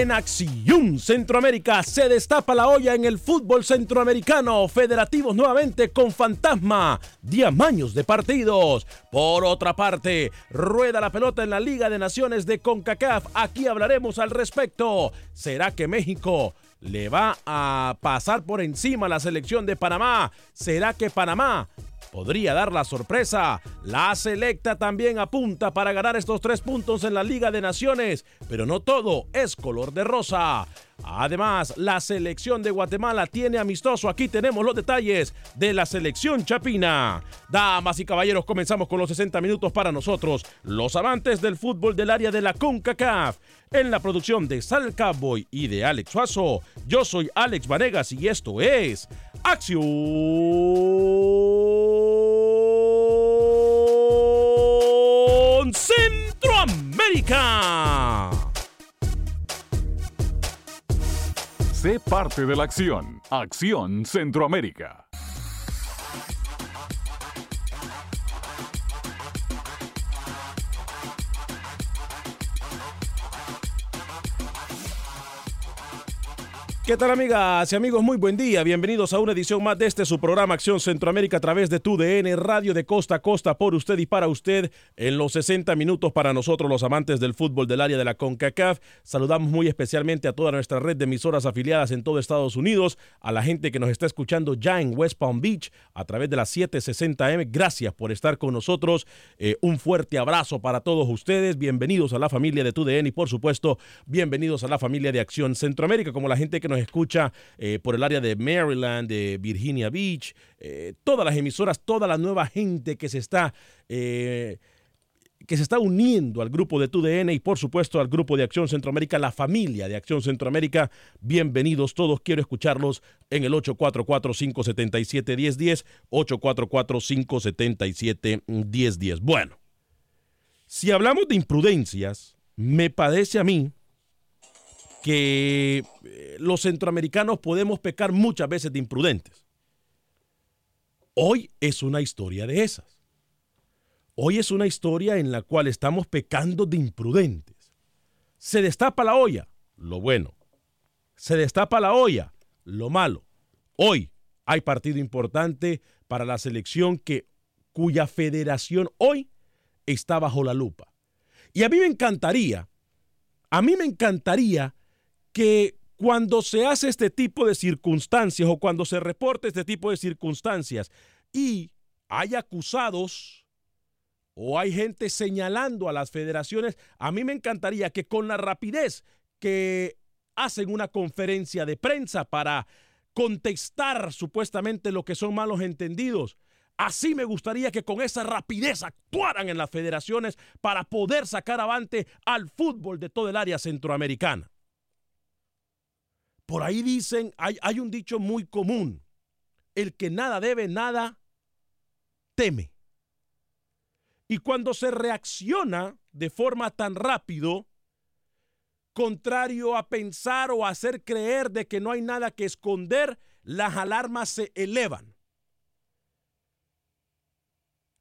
En Acción Centroamérica se destapa la olla en el fútbol centroamericano. Federativos nuevamente con fantasma. Diamaños de partidos. Por otra parte, rueda la pelota en la Liga de Naciones de CONCACAF. Aquí hablaremos al respecto. ¿Será que México le va a pasar por encima la selección de Panamá? ¿Será que Panamá podría dar la sorpresa. La selecta también apunta para ganar estos tres puntos en la Liga de Naciones, pero no todo es color de rosa. Además, la selección de Guatemala tiene amistoso. Aquí tenemos los detalles de la selección chapina. Damas y caballeros, comenzamos con los 60 minutos para nosotros, los amantes del fútbol del área de la CONCACAF. En la producción de Sal Cowboy y de Alex Suazo, yo soy Alex Vanegas y esto es Acción Centroamérica. Sé parte de la acción. Acción Centroamérica. ¿Qué tal amigas y amigos? Muy buen día. Bienvenidos a una edición más de este su programa Acción Centroamérica a través de tu DN Radio de costa a costa por usted y para usted en los 60 minutos para nosotros los amantes del fútbol del área de la CONCACAF. Saludamos muy especialmente a toda nuestra red de emisoras afiliadas en todo Estados Unidos, a la gente que nos está escuchando ya en West Palm Beach a través de las 760M. Gracias por estar con nosotros. Eh, un fuerte abrazo para todos ustedes. Bienvenidos a la familia de tu DN y por supuesto bienvenidos a la familia de Acción Centroamérica como la gente que nos escucha eh, por el área de Maryland, de Virginia Beach, eh, todas las emisoras, toda la nueva gente que se está... Eh, que se está uniendo al grupo de TUDN y por supuesto al grupo de Acción Centroamérica, la familia de Acción Centroamérica. Bienvenidos todos, quiero escucharlos en el 844-577-1010, 844-577-1010. Bueno, si hablamos de imprudencias, me parece a mí que eh, los centroamericanos podemos pecar muchas veces de imprudentes. Hoy es una historia de esas. Hoy es una historia en la cual estamos pecando de imprudentes. Se destapa la olla, lo bueno. se destapa la olla. Lo malo, hoy hay partido importante para la selección que, cuya federación hoy está bajo la lupa. Y a mí me encantaría, a mí me encantaría que cuando se hace este tipo de circunstancias o cuando se reporte este tipo de circunstancias y hay acusados o hay gente señalando a las federaciones, a mí me encantaría que con la rapidez que hacen una conferencia de prensa para contestar supuestamente lo que son malos entendidos, Así me gustaría que con esa rapidez actuaran en las federaciones para poder sacar avante al fútbol de todo el área centroamericana. Por ahí dicen, hay, hay un dicho muy común, el que nada debe, nada teme. Y cuando se reacciona de forma tan rápido, contrario a pensar o hacer creer de que no hay nada que esconder, las alarmas se elevan.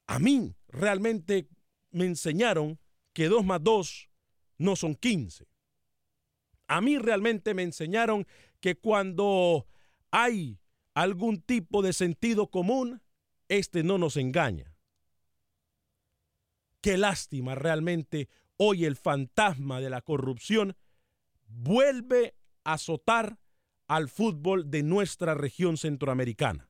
A mí realmente me enseñaron que 2 más 2 no son 15. A mí realmente me enseñaron que cuando hay algún tipo de sentido común, este no nos engaña. Qué lástima realmente hoy el fantasma de la corrupción vuelve a azotar al fútbol de nuestra región centroamericana.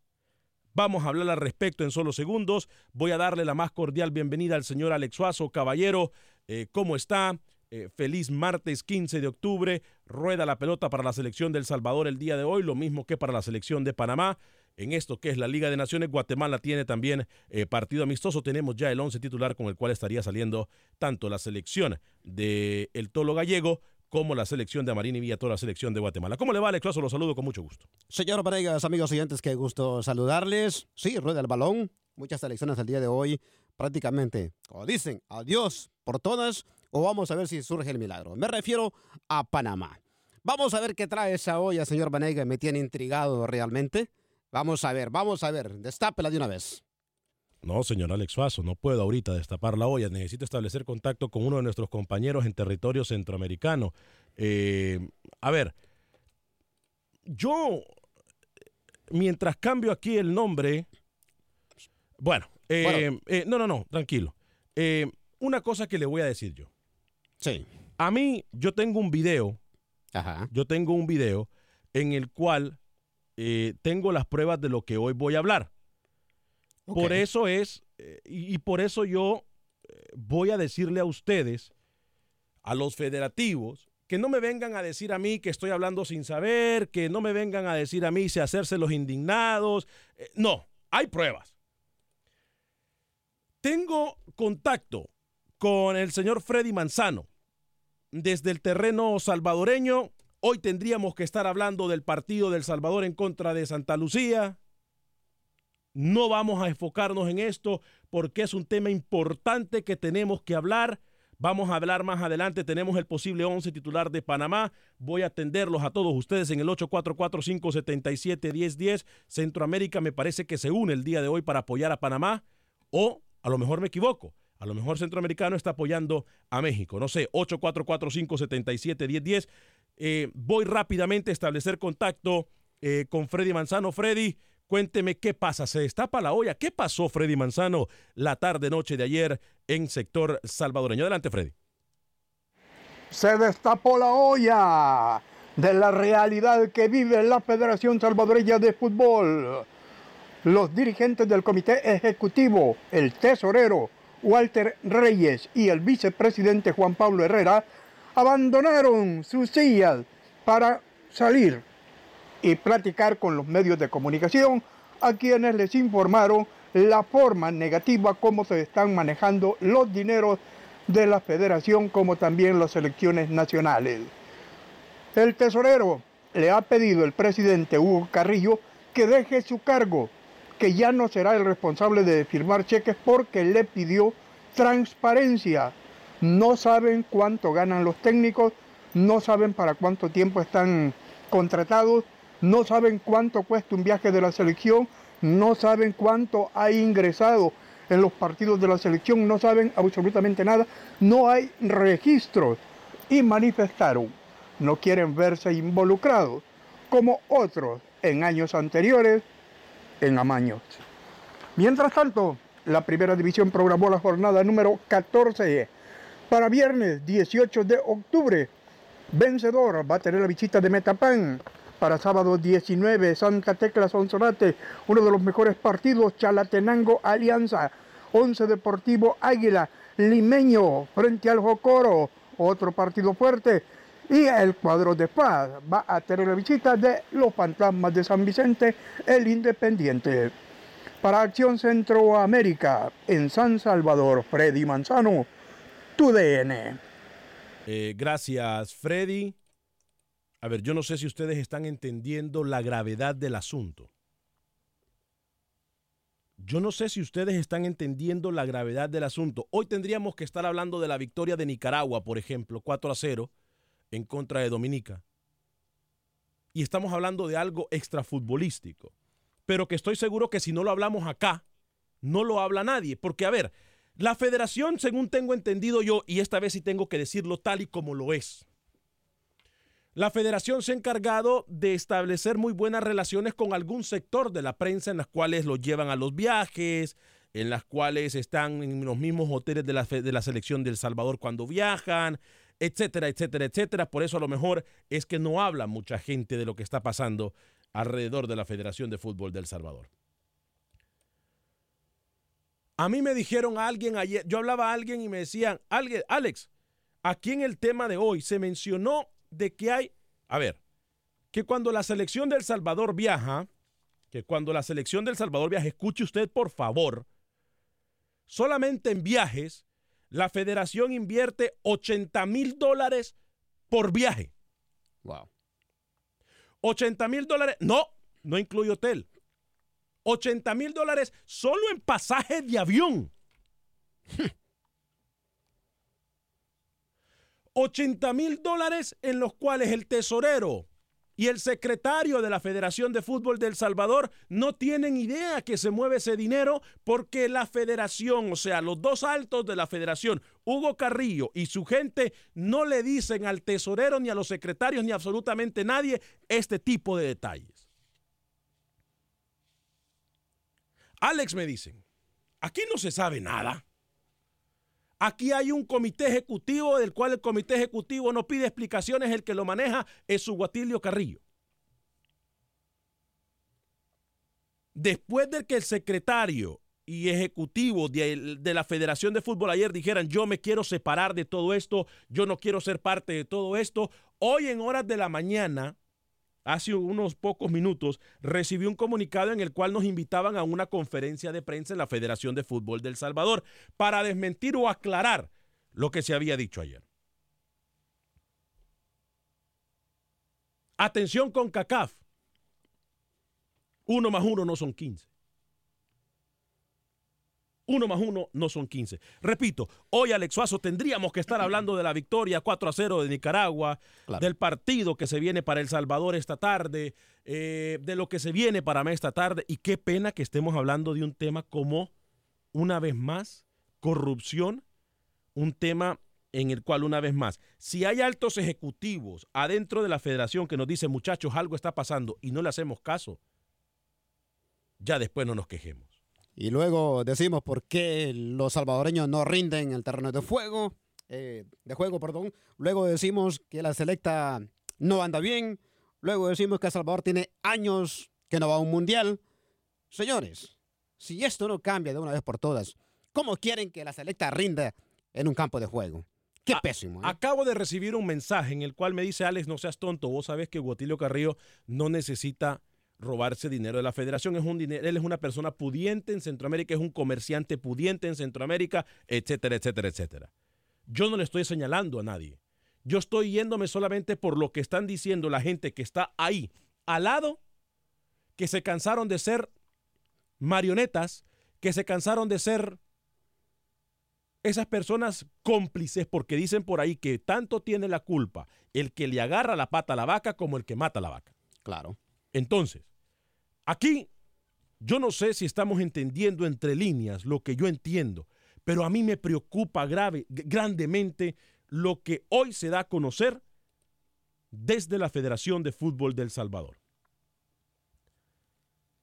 Vamos a hablar al respecto en solo segundos. Voy a darle la más cordial bienvenida al señor Alex Suazo. Caballero, eh, ¿cómo está? Eh, feliz martes 15 de octubre. Rueda la pelota para la selección del Salvador el día de hoy, lo mismo que para la selección de Panamá. En esto que es la Liga de Naciones, Guatemala tiene también eh, partido amistoso. Tenemos ya el 11 titular con el cual estaría saliendo tanto la selección del el Tolo Gallego como la selección de Amarín y toda la selección de Guatemala. ¿Cómo le va, Alex Los saludo con mucho gusto. Señor Varegas, amigos oyentes, qué gusto saludarles. Sí, rueda el balón. Muchas selecciones el día de hoy, prácticamente, como dicen, adiós por todas, o vamos a ver si surge el milagro. Me refiero a Panamá. Vamos a ver qué trae esa olla, señor Vanega, me tiene intrigado realmente. Vamos a ver, vamos a ver, destápela de una vez. No, señor Alex Suazo, no puedo ahorita destapar la olla. Necesito establecer contacto con uno de nuestros compañeros en territorio centroamericano. Eh, a ver, yo, mientras cambio aquí el nombre, bueno, eh, eh, no, no, no, tranquilo. una cosa que le voy a decir yo. Sí. A mí, yo tengo un video. Ajá. Yo tengo un video en el cual tengo las pruebas de lo que hoy voy a hablar. Por eso es, eh, y, por eso yo eh, voy a decirle a ustedes, a los federativos, que no me vengan a decir a mí que estoy hablando sin saber, que no me vengan a decir a mí si hacerse los indignados. Eh, no, hay pruebas. Tengo contacto con el señor Freddy Manzano desde el terreno salvadoreño. Hoy tendríamos que estar hablando del partido del Salvador en contra de Santa Lucía. No vamos a enfocarnos en esto porque es un tema importante que tenemos que hablar. Vamos a hablar más adelante. Tenemos el posible 11 titular de Panamá. Voy a atenderlos a todos ustedes en el 844-577-1010. Centroamérica me parece que se une el día de hoy para apoyar a Panamá. O a lo mejor me equivoco. A lo mejor Centroamericano está apoyando a México. No sé, 844-577-1010. Eh, voy rápidamente a establecer contacto eh, con Freddy Manzano. Freddy, Cuénteme qué pasa, se destapa la olla. ¿Qué pasó, Freddy Manzano, la tarde-noche de ayer en sector salvadoreño? Adelante, Freddy. Se destapó la olla de la realidad que vive la Federación Salvadoreña de Fútbol. Los dirigentes del comité ejecutivo, el tesorero Walter Reyes y el vicepresidente Juan Pablo Herrera, abandonaron sus sillas para salir y platicar con los medios de comunicación a quienes les informaron la forma negativa como se están manejando los dineros de la federación como también las elecciones nacionales. El tesorero le ha pedido al presidente Hugo Carrillo que deje su cargo, que ya no será el responsable de firmar cheques porque le pidió transparencia. No saben cuánto ganan los técnicos, no saben para cuánto tiempo están contratados no saben cuánto cuesta un viaje de la selección, no saben cuánto ha ingresado en los partidos de la selección, no saben absolutamente nada, no hay registros y manifestaron no quieren verse involucrados, como otros en años anteriores, en amaños. Mientras tanto, la primera división programó la jornada número 14 para viernes 18 de octubre. Vencedor va a tener la visita de Metapán. Para sábado 19, Santa Tecla Sonsonate, uno de los mejores partidos, Chalatenango Alianza, 11 Deportivo Águila, Limeño frente al Jocoro, otro partido fuerte. Y el cuadro de paz va a tener la visita de los fantasmas de San Vicente, el Independiente. Para Acción Centroamérica, en San Salvador, Freddy Manzano, tu DN. Eh, gracias, Freddy. A ver, yo no sé si ustedes están entendiendo la gravedad del asunto. Yo no sé si ustedes están entendiendo la gravedad del asunto. Hoy tendríamos que estar hablando de la victoria de Nicaragua, por ejemplo, 4 a 0 en contra de Dominica. Y estamos hablando de algo extrafutbolístico. Pero que estoy seguro que si no lo hablamos acá, no lo habla nadie. Porque, a ver, la federación, según tengo entendido yo, y esta vez sí tengo que decirlo tal y como lo es, la federación se ha encargado de establecer muy buenas relaciones con algún sector de la prensa en las cuales los llevan a los viajes, en las cuales están en los mismos hoteles de la, de la selección del Salvador cuando viajan, etcétera, etcétera, etcétera. Por eso a lo mejor es que no habla mucha gente de lo que está pasando alrededor de la Federación de Fútbol del Salvador. A mí me dijeron a alguien ayer, yo hablaba a alguien y me decían, alguien, Alex, aquí en el tema de hoy se mencionó de que hay, a ver, que cuando la selección del Salvador viaja, que cuando la selección del Salvador viaja, escuche usted por favor, solamente en viajes, la federación invierte 80 mil dólares por viaje. Wow. 80 mil dólares, no, no incluye hotel. 80 mil dólares solo en pasajes de avión. 80 mil dólares en los cuales el tesorero y el secretario de la Federación de Fútbol del Salvador no tienen idea que se mueve ese dinero porque la federación, o sea, los dos altos de la federación, Hugo Carrillo y su gente, no le dicen al tesorero ni a los secretarios ni absolutamente nadie este tipo de detalles. Alex me dicen, aquí no se sabe nada. Aquí hay un comité ejecutivo del cual el comité ejecutivo no pide explicaciones, el que lo maneja es su Guatilio Carrillo. Después de que el secretario y ejecutivo de, de, la Federación de Fútbol ayer dijeran yo me quiero separar de todo esto, yo no quiero ser parte de todo esto, hoy en horas de la mañana hace unos pocos minutos, recibí un comunicado en el cual nos invitaban a una conferencia de prensa en la Federación de Fútbol del Salvador para desmentir o aclarar lo que se había dicho ayer. Atención con CACAF. Uno más uno no son 15. Uno más uno no son 15. Repito, hoy Alex Suazo tendríamos que estar hablando de la victoria 4 a 0 de Nicaragua, claro. del partido que se viene para El Salvador esta tarde, eh, de lo que se viene para mí esta tarde. Y qué pena que estemos hablando de un tema como, una vez más, corrupción, un tema en el cual, una vez más, si hay altos ejecutivos adentro de la federación que nos dicen, muchachos, algo está pasando y no le hacemos caso, ya después no nos quejemos. Y luego decimos por qué los salvadoreños no rinden en el terreno de fuego, eh, de juego, perdón. Luego decimos que la selecta no anda bien. Luego decimos que El Salvador tiene años que no va a un mundial. Señores, si esto no cambia de una vez por todas, ¿cómo quieren que la selecta rinda en un campo de juego? Qué A- pésimo. ¿eh? Acabo de recibir un mensaje en el cual me dice Alex, no seas tonto, vos sabes que Guatilio Carrillo no necesita robarse dinero de la federación, es un dinero, él es una persona pudiente en Centroamérica, es un comerciante pudiente en Centroamérica, etcétera, etcétera, etcétera. Yo no le estoy señalando a nadie. Yo estoy yéndome solamente por lo que están diciendo la gente que está ahí, al lado, que se cansaron de ser marionetas, que se cansaron de ser esas personas cómplices porque dicen por ahí que tanto tiene la culpa el que le agarra la pata a la vaca como el que mata a la vaca. Claro. Entonces, aquí yo no sé si estamos entendiendo entre líneas lo que yo entiendo, pero a mí me preocupa grave, grandemente lo que hoy se da a conocer desde la Federación de Fútbol del Salvador.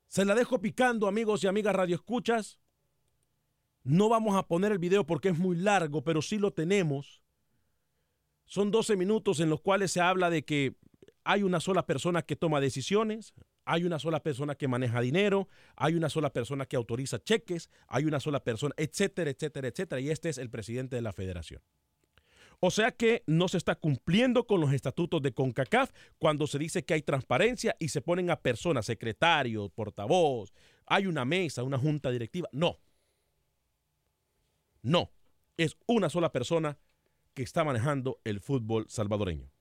Se la dejo picando, amigos y amigas radioescuchas. No vamos a poner el video porque es muy largo, pero sí lo tenemos. Son 12 minutos en los cuales se habla de que hay una sola persona que toma decisiones, hay una sola persona que maneja dinero, hay una sola persona que autoriza cheques, hay una sola persona, etcétera, etcétera, etcétera. Y este es el presidente de la federación. O sea que no se está cumpliendo con los estatutos de CONCACAF cuando se dice que hay transparencia y se ponen a personas, secretario, portavoz, hay una mesa, una junta directiva. No. No. Es una sola persona que está manejando el fútbol salvadoreño.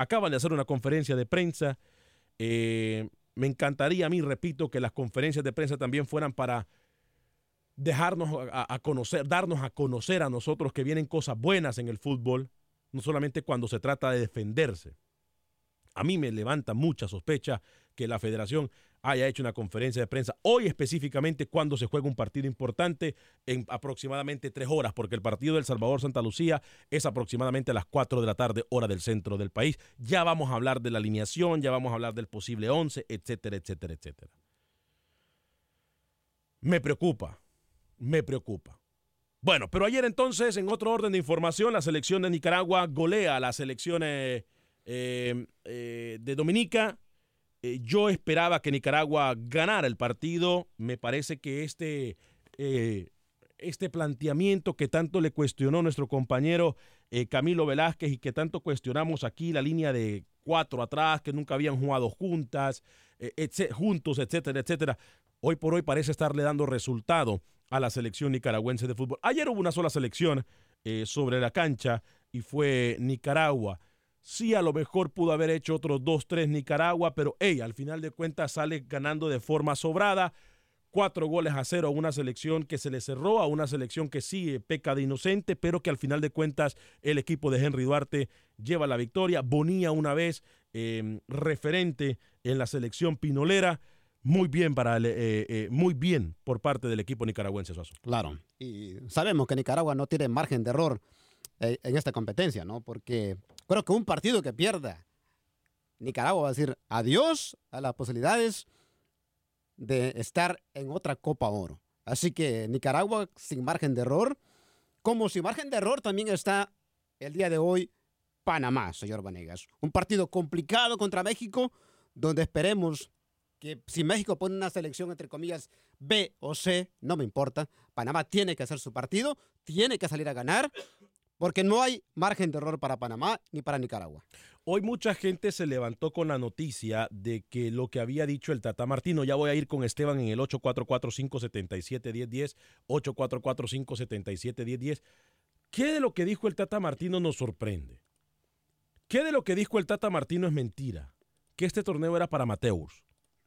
Acaban de hacer una conferencia de prensa. Eh, me encantaría a mí, repito, que las conferencias de prensa también fueran para dejarnos a, a, conocer, darnos a conocer a nosotros que vienen cosas buenas en el fútbol, no solamente cuando se trata de defenderse. A mí me levanta mucha sospecha que la federación haya hecho una conferencia de prensa hoy específicamente cuando se juega un partido importante en aproximadamente tres horas, porque el partido del Salvador Santa Lucía es aproximadamente a las cuatro de la tarde, hora del centro del país. Ya vamos a hablar de la alineación, ya vamos a hablar del posible once, etcétera, etcétera, etcétera. Me preocupa, me preocupa. Bueno, pero ayer entonces, en otro orden de información, la selección de Nicaragua golea a la selección eh, eh, eh, de Dominica. Eh, yo esperaba que Nicaragua ganara el partido. Me parece que este, este planteamiento que tanto le cuestionó nuestro compañero Camilo Velázquez y que tanto cuestionamos aquí, la línea de cuatro atrás, que nunca habían jugado juntas, etc juntos, etcétera, etcétera. Hoy por hoy parece estarle dando resultado a la selección nicaragüense de fútbol. Ayer hubo una sola selección sobre la cancha y fue Nicaragua. Sí, a lo mejor pudo haber hecho otros dos, tres Nicaragua, pero hey, al final de cuentas sale ganando de forma sobrada. Cuatro goles a cero a una selección que se le cerró, a una selección que sí peca de inocente, pero que al final de cuentas el equipo de Henry Duarte lleva la victoria. Bonía una vez eh, referente en la selección pinolera. Muy bien para el, eh, eh, muy bien por parte del equipo nicaragüense, Suazo. Claro. Y sabemos que Nicaragua no tiene margen de error eh, en esta competencia, ¿no? Porque creo que un partido que pierda Nicaragua va a decir adiós a las posibilidades de estar en otra Copa Oro. Así que Nicaragua sin margen de error, como sin margen de error también está el día de hoy Panamá, señor Vanegas. Un partido complicado contra México, donde esperemos que si México pone una selección entre comillas B o C, no me importa. Panamá tiene que hacer su partido, tiene que salir a ganar, porque no hay margen de error para Panamá ni para Nicaragua. Hoy mucha gente se levantó con la noticia de que lo que había dicho el Tata Martino, ya voy a ir con Esteban en el 844-577-1010, 844-577-1010. ¿Qué de lo que dijo el Tata Martino nos sorprende? ¿Qué de lo que dijo el Tata Martino es mentira? Que este torneo era para amateurs.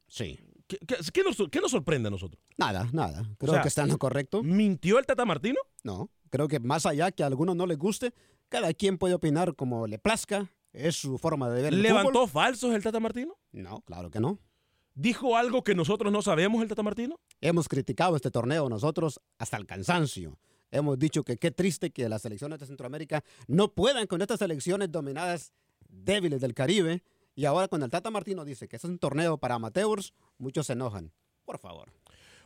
Sí. ¿Qué, qué, qué nos, qué nos sorprende a nosotros? Nada, nada. Creo O sea, que está en lo correcto. ¿Mintió el Tata Martino? No, creo que más allá que a algunos no les guste, cada quien puede opinar como le plazca. Es su forma de ver el ¿Levantó fútbol. falsos el Tata Martino? No, claro que no. ¿Dijo algo que nosotros no sabemos el Tata Martino? Hemos criticado este torneo nosotros hasta el cansancio. Hemos dicho que qué triste que las selecciones de Centroamérica no puedan con estas selecciones dominadas débiles del Caribe. Y ahora cuando el Tata Martino dice que este es un torneo para amateurs, muchos se enojan. Por favor.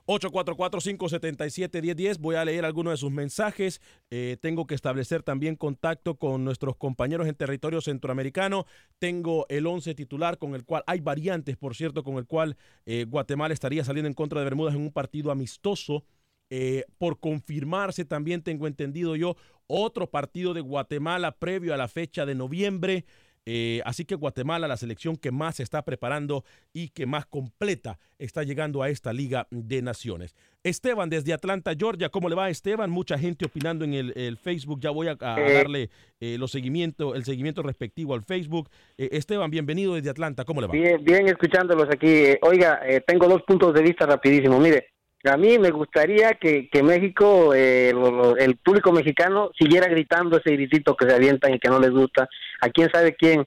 844-577-1010. Voy a leer algunos de sus mensajes. Eh, tengo que establecer también contacto con nuestros compañeros en territorio centroamericano. Tengo el 11 titular con el cual hay variantes, por cierto, con el cual eh, Guatemala estaría saliendo en contra de Bermudas en un partido amistoso. Eh, por confirmarse también tengo entendido yo otro partido de Guatemala previo a la fecha de noviembre. Eh, así que Guatemala, la selección que más se está preparando y que más completa está llegando a esta Liga de Naciones. Esteban desde Atlanta, Georgia, ¿cómo le va Esteban? Mucha gente opinando en el, el Facebook, ya voy a, a Eh. darle eh, los seguimiento, el seguimiento respectivo al Facebook. Eh, Esteban, bienvenido desde Atlanta, ¿cómo le va? Bien, bien escuchándolos aquí. Oiga, tengo dos puntos de vista rapidísimo. Mire, a mí me gustaría que, que México, eh, lo- lo- el público mexicano, siguiera gritando ese gritito que se avientan y que no les gusta. A quién sabe quién.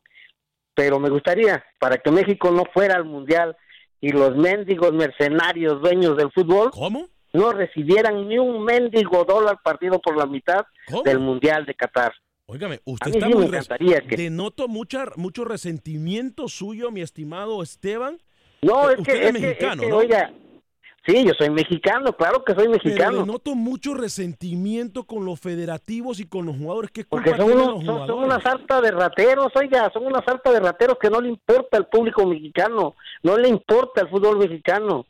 Pero me gustaría, para que México no fuera al Mundial y los mendigos mercenarios dueños del fútbol no recibieran ni un mendigo dólar partido por la mitad del Mundial de Qatar. Óigame, A usted mí está sí me muy encantaría que... Denoto mucha, mucho resentimiento suyo, mi estimado Esteban. No, es usted que, es es que- mexicano, es que, ¿no? oiga, sí, yo soy mexicano, claro que soy Pero mexicano. denoto mucho resentimiento con los federativos y con los jugadores. ¿Qué Porque son, unos, los son, una sarta de rateros, oiga, son una sarta de rateros que no le importa al público mexicano, no le importa el fútbol mexicano.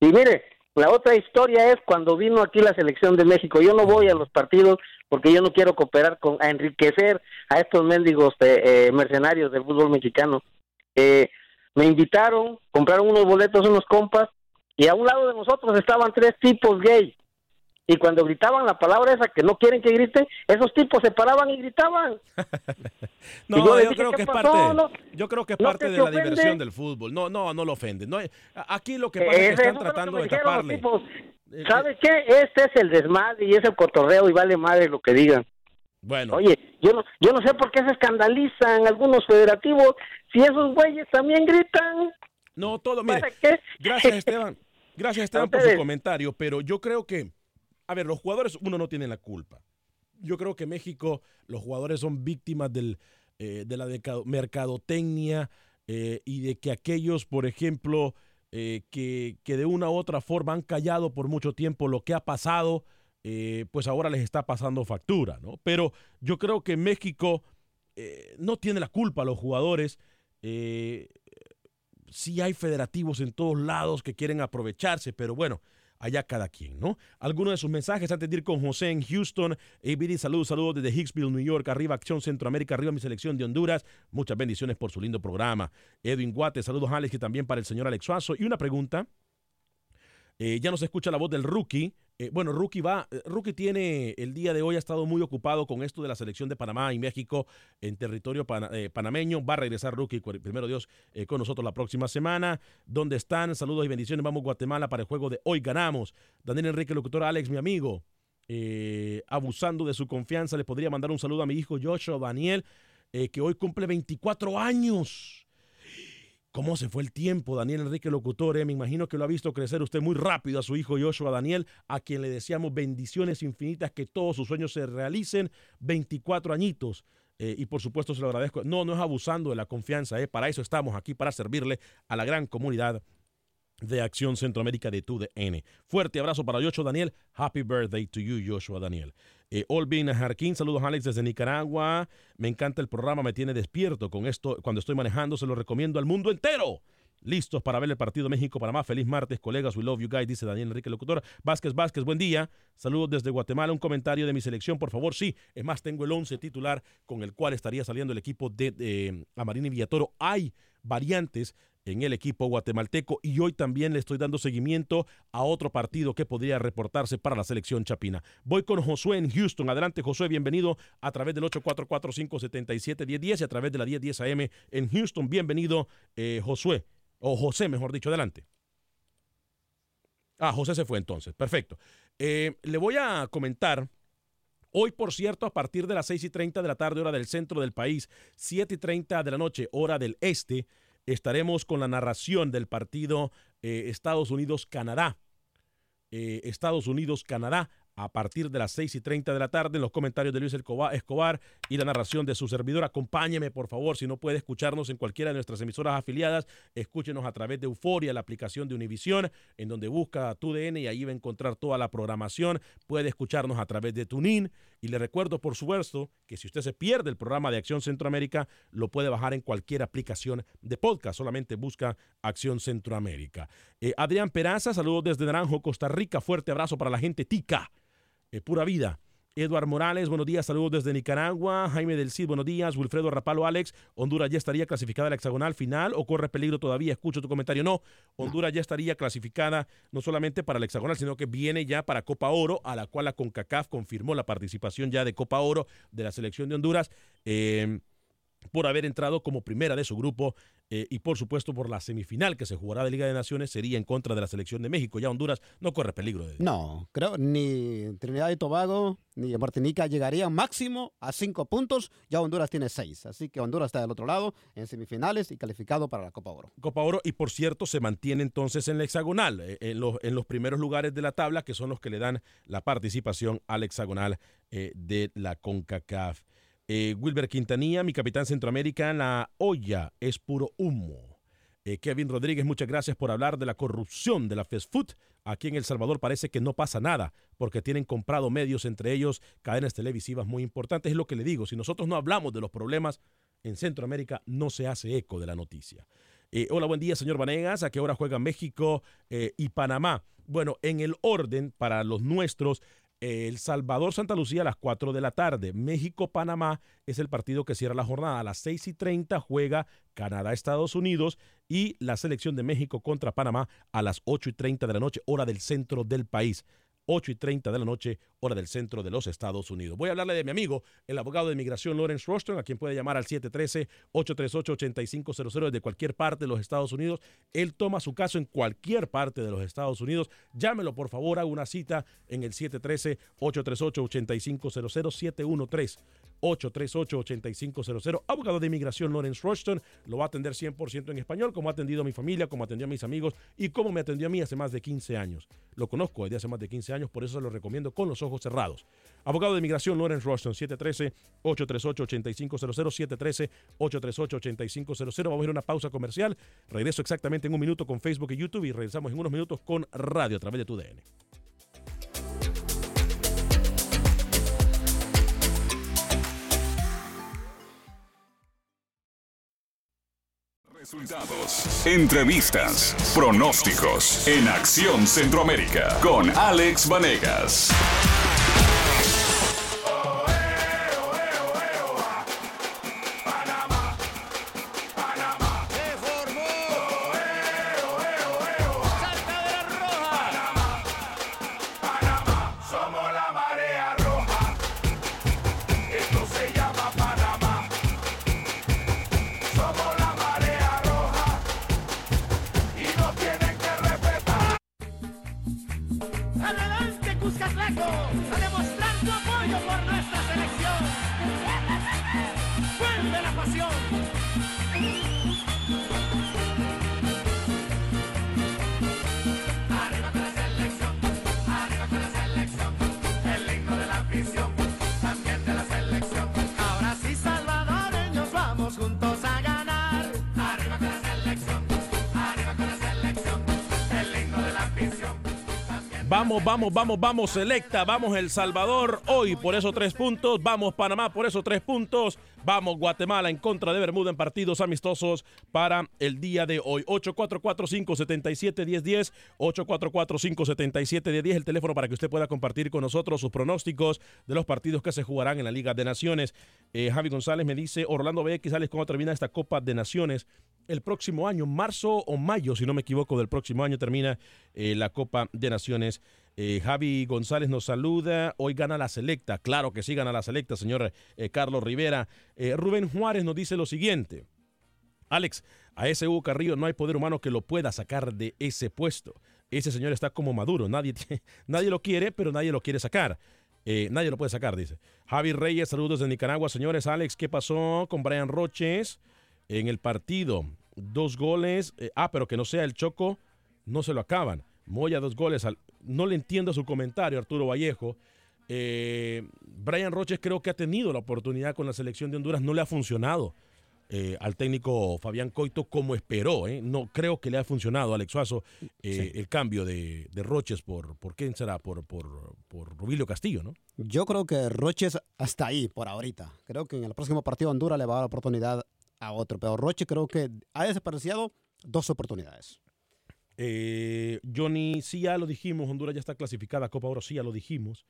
Y mire, la otra historia es cuando vino aquí la selección de México. Yo no voy a los partidos porque yo no quiero cooperar con a enriquecer a estos mendigos eh, eh, mercenarios del fútbol mexicano. Eh, me invitaron, compraron unos boletos unos compas y a un lado de nosotros estaban tres tipos gay. Y cuando gritaban la palabra esa que no quieren que griten, esos tipos se paraban y gritaban. No, Y yo le yo, dije, creo ¿qué que es parte, No, yo creo que es ¿no parte te de la ofende? diversión del fútbol. No, no, no lo ofende. No, aquí lo que pasa es que están tratando que de taparle. tipos. Eh, ¿Sabes qué? Este es el desmadre y es el cotorreo y vale madre lo que digan. Bueno, Oye, yo no, yo no sé por qué se escandalizan algunos federativos si esos güeyes también gritan. no, todo, mire, gracias Esteban, gracias Esteban por su comentario, pero yo creo que, a ver, los jugadores, uno no tiene la culpa. Yo creo que México, los jugadores son víctimas del, eh, de la mercadotecnia eh, y de que aquellos, por ejemplo, eh, que, que de una u otra forma han callado por mucho tiempo lo que ha pasado, pues ahora les está pasando factura, ¿no? Pero yo creo que México no tiene la culpa a los jugadores. Sí hay federativos en todos lados que quieren aprovecharse, pero bueno, allá cada quien, ¿no? Algunos de sus mensajes antes de ir con José en Houston. ABD, saludos, saludos desde Hicksville, New York. Arriba Acción Centroamérica, arriba mi selección de Honduras. Muchas bendiciones por su lindo programa. Edwin Guate, saludos Alex y también para el señor Alex Suazo. Y una pregunta. Eh, ya no se escucha la voz del rookie. Eh, bueno, Rookie va, eh, Rookie tiene el día de hoy ha estado muy ocupado con esto de la selección de Panamá y México en territorio eh, panameño. Va a regresar Rookie, primero Dios, con nosotros la próxima semana. ¿Dónde están? Saludos y bendiciones. Vamos Guatemala para el juego de hoy. Ganamos. Daniel Enrique, locutor Alex, mi amigo. abusando de su confianza, le podría mandar un saludo a mi hijo Joshua Daniel, que hoy cumple 24 años. ¿Cómo se fue el tiempo, Daniel Enrique Locutor? eh? Me imagino que lo ha visto crecer usted muy rápido a su hijo Joshua Daniel, a quien le deseamos bendiciones infinitas, que todos sus sueños se realicen. 24 añitos. eh, y por supuesto se lo agradezco. No, no es abusando de la confianza. eh, Para eso estamos aquí, para servirle a la gran comunidad de Acción Centroamérica de TUDN. Fuerte abrazo para Joshua Daniel. Happy birthday to you, Joshua Daniel. Eh, Olvin Jarquín, saludos Alex desde Nicaragua. Me encanta el programa, me tiene despierto con esto. Cuando estoy manejando, se lo recomiendo al mundo entero. Listos para ver el partido México-Panamá. Feliz martes, colegas. We love you guys, dice Daniel Enrique Locutor. Vázquez Vázquez, buen día. Saludos desde Guatemala. Un comentario de mi selección, por favor. Sí, es más, tengo el 11 titular con el cual estaría saliendo el equipo de, de Amarini Villatoro. Hay variantes en el equipo guatemalteco y hoy también le estoy dando seguimiento a otro partido que podría reportarse para la selección chapina. Voy con Josué en Houston. Adelante, Josué, bienvenido a través del 844-577-1010 y a través de la 1010 AM en Houston. Bienvenido, eh, Josué, o José, mejor dicho, adelante. Ah, José se fue entonces, perfecto. Eh, le voy a comentar Hoy, por cierto, a partir de las 6 y 30 de la tarde, hora del centro del país, 7 y 30 de la noche, hora del este, estaremos con la narración del partido eh, Estados Unidos-Canadá. Eh, Estados Unidos-Canadá a partir de las 6 y 30 de la tarde en los comentarios de Luis Escobar, y la narración de su servidor. Acompáñeme, por favor, si no puede escucharnos en cualquiera de nuestras emisoras afiliadas, escúchenos a través de Euforia, la aplicación de Univisión, en donde busca TUDN y ahí va a encontrar toda la programación. Puede escucharnos a través de TuneIn. Y le recuerdo, por supuesto, que si usted se pierde el programa de Acción Centroamérica, lo puede bajar en cualquier aplicación de podcast. Solamente busca Acción Centroamérica. Eh, Adrián Peraza, saludos desde Naranjo, Costa Rica. Fuerte abrazo para la gente tica. Eh, pura vida. Eduard Morales, buenos días, saludos desde Nicaragua. Jaime del Cid, buenos días. Wilfredo Rapalo, Alex, Honduras ya estaría clasificada a la hexagonal final o corre peligro todavía. Escucho tu comentario. No, Honduras ya estaría clasificada no solamente para la hexagonal, sino que viene ya para Copa Oro, a la cual la CONCACAF confirmó la participación ya de Copa Oro de la selección de Honduras. Eh, por haber entrado como primera de su grupo eh, y por supuesto por la semifinal que se jugará de Liga de Naciones sería en contra de la selección de México. Ya Honduras no corre peligro de No, creo ni Trinidad y Tobago ni Martinica llegarían máximo a cinco puntos. Ya Honduras tiene seis. Así que Honduras está del otro lado en semifinales y calificado para la Copa Oro. Copa Oro y por cierto se mantiene entonces en la hexagonal, eh, en, los, en los primeros lugares de la tabla que son los que le dan la participación al hexagonal eh, de la CONCACAF. Eh, Wilber Quintanilla, mi capitán Centroamérica, la olla es puro humo. Eh, Kevin Rodríguez, muchas gracias por hablar de la corrupción de la fast food. Aquí en El Salvador parece que no pasa nada porque tienen comprado medios, entre ellos cadenas televisivas muy importantes. Es lo que le digo, si nosotros no hablamos de los problemas en Centroamérica, no se hace eco de la noticia. Eh, hola, buen día, señor Vanegas. ¿A qué hora juegan México y Panamá? Bueno, en el orden para los nuestros, el Salvador Santa Lucía a las 4 de la tarde. México Panamá es el partido que cierra la jornada. A las 6 y 30 juega Canadá Estados Unidos y la selección de México contra Panamá a las 8 y 30 de la noche, hora del centro del país. 8 y 30 de la noche, hora del centro de los Estados Unidos. Voy a hablarle de mi amigo, el abogado de inmigración Lawrence Roston, a quien puede llamar al 713-838-8500 desde cualquier parte de los Estados Unidos. Él toma su caso en cualquier parte de los Estados Unidos. Llámelo, por favor, haga una cita en el 713-838-8500, 713 838-8500. Abogado de inmigración Lawrence Rushton lo va a atender 100% en español, como ha atendido a mi familia, como atendió a mis amigos y como me atendió a mí hace más de 15 años. Lo conozco desde hace más de 15 años, por eso se lo recomiendo con los ojos cerrados. Abogado de inmigración Lawrence Rushton, 713-838-8500, 713-838-8500. Vamos a ir a una pausa comercial. Regreso exactamente en un minuto con Facebook y YouTube y regresamos en unos minutos con radio a través de tu DN. Resultados, entrevistas, pronósticos en Acción Centroamérica con Alex Vanegas. Vamos, vamos, vamos, selecta, vamos El Salvador hoy por esos tres puntos, vamos Panamá por esos tres puntos, vamos Guatemala en contra de Bermuda en partidos amistosos para el día de hoy. 844-577-1010, 844-577-1010, el teléfono para que usted pueda compartir con nosotros sus pronósticos de los partidos que se jugarán en la Liga de Naciones. Eh, Javi González me dice, Orlando BX, Alex, ¿cómo termina esta Copa de Naciones? El próximo año, marzo o mayo, si no me equivoco, del próximo año termina eh, la Copa de Naciones. Eh, Javi González nos saluda. Hoy gana la selecta. Claro que sí gana la selecta, señor eh, Carlos Rivera. Eh, Rubén Juárez nos dice lo siguiente. Alex, a ese Hugo Carrillo no hay poder humano que lo pueda sacar de ese puesto. Ese señor está como maduro. Nadie, nadie lo quiere, pero nadie lo quiere sacar. Nadie lo puede sacar, dice. Javi Reyes, saludos de Nicaragua. Señores, Alex, ¿qué pasó con Brian Roches en el partido? Dos goles. ah, pero que no sea el Choco, no se lo acaban. Moya, dos goles. al- no le entiendo su comentario, Arturo Vallejo. Eh, Brian Roches creo que ha tenido la oportunidad con la selección de Honduras, no le ha funcionado eh, al técnico Fabián Coito como esperó. ¿eh? No creo que le ha funcionado a Alex Suazo el cambio de, de Roches por, por quién será, por, por, por Rubilio Castillo, ¿no? Yo creo que Roches hasta ahí por ahorita. Creo que en el próximo partido Honduras le va a dar la oportunidad a otro. Pero Roche creo que ha desaparecido dos oportunidades. Eh, Johnny, sí, ya lo dijimos. Honduras ya está clasificada a Copa Oro, sí, ya lo dijimos.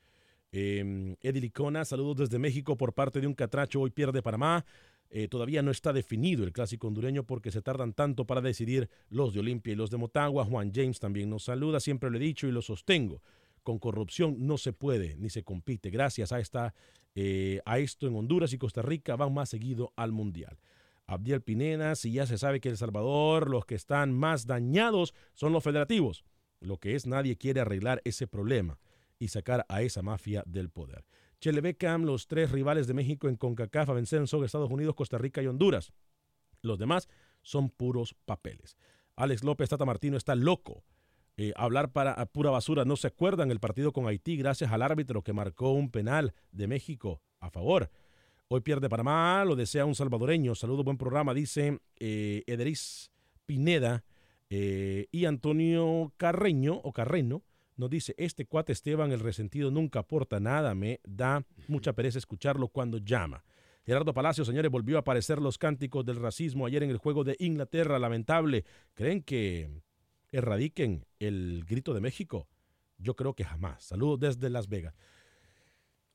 Eh, Eddie Licona, saludos desde México por parte de un catracho. Hoy pierde Panamá. Eh, todavía no está definido el clásico hondureño porque se tardan tanto para decidir los de Olimpia y los de Motagua. Juan James también nos saluda, siempre lo he dicho y lo sostengo. Con corrupción no se puede ni se compite. Gracias a, esta, eh, a esto en Honduras y Costa Rica van más seguido al Mundial. Abdiel Pineda, si ya se sabe que El Salvador, los que están más dañados son los federativos. Lo que es, nadie quiere arreglar ese problema y sacar a esa mafia del poder. Chele Beckham, los tres rivales de México en CONCACAF a son Estados Unidos, Costa Rica y Honduras. Los demás son puros papeles. Alex López Tata Martino está loco. Eh, hablar para pura basura. No se acuerdan el partido con Haití gracias al árbitro que marcó un penal de México a favor. Hoy pierde Panamá, lo desea un salvadoreño. Saludos, buen programa, dice eh, Ederis Pineda eh, y Antonio Carreño o Carreno. Nos dice, este cuate Esteban, el resentido, nunca aporta nada, me da mucha pereza escucharlo cuando llama. Gerardo Palacio, señores, volvió a aparecer los cánticos del racismo ayer en el juego de Inglaterra, lamentable. ¿Creen que erradiquen el grito de México? Yo creo que jamás. Saludos desde Las Vegas.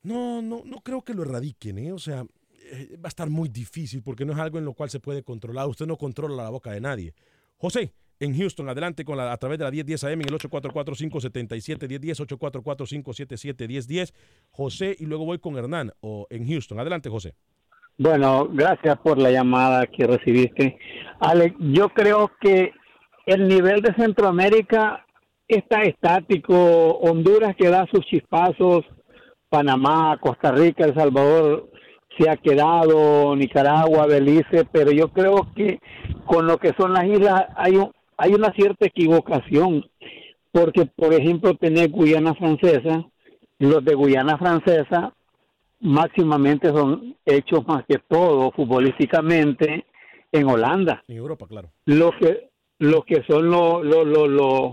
No, no, no creo que lo erradiquen, ¿eh? O sea, eh, va a estar muy difícil porque no es algo en lo cual se puede controlar. Usted no controla la boca de nadie. José, en Houston, adelante con la, a través de la 1010 AM en el 844-577-1010, 844-577-1010. José, y luego voy con Hernán o en Houston. Adelante, José. Bueno, gracias por la llamada que recibiste. Alex, yo creo que el nivel de Centroamérica está estático. Honduras que da sus chispazos, Panamá, Costa Rica, El Salvador se ha quedado, Nicaragua, Belice, pero yo creo que con lo que son las islas hay, un- hay una cierta equivocación, porque por ejemplo tener Guyana Francesa, los de Guyana Francesa máximamente son hechos más que todo futbolísticamente en Holanda. En Europa, claro. Los que, los que son los, los, los, los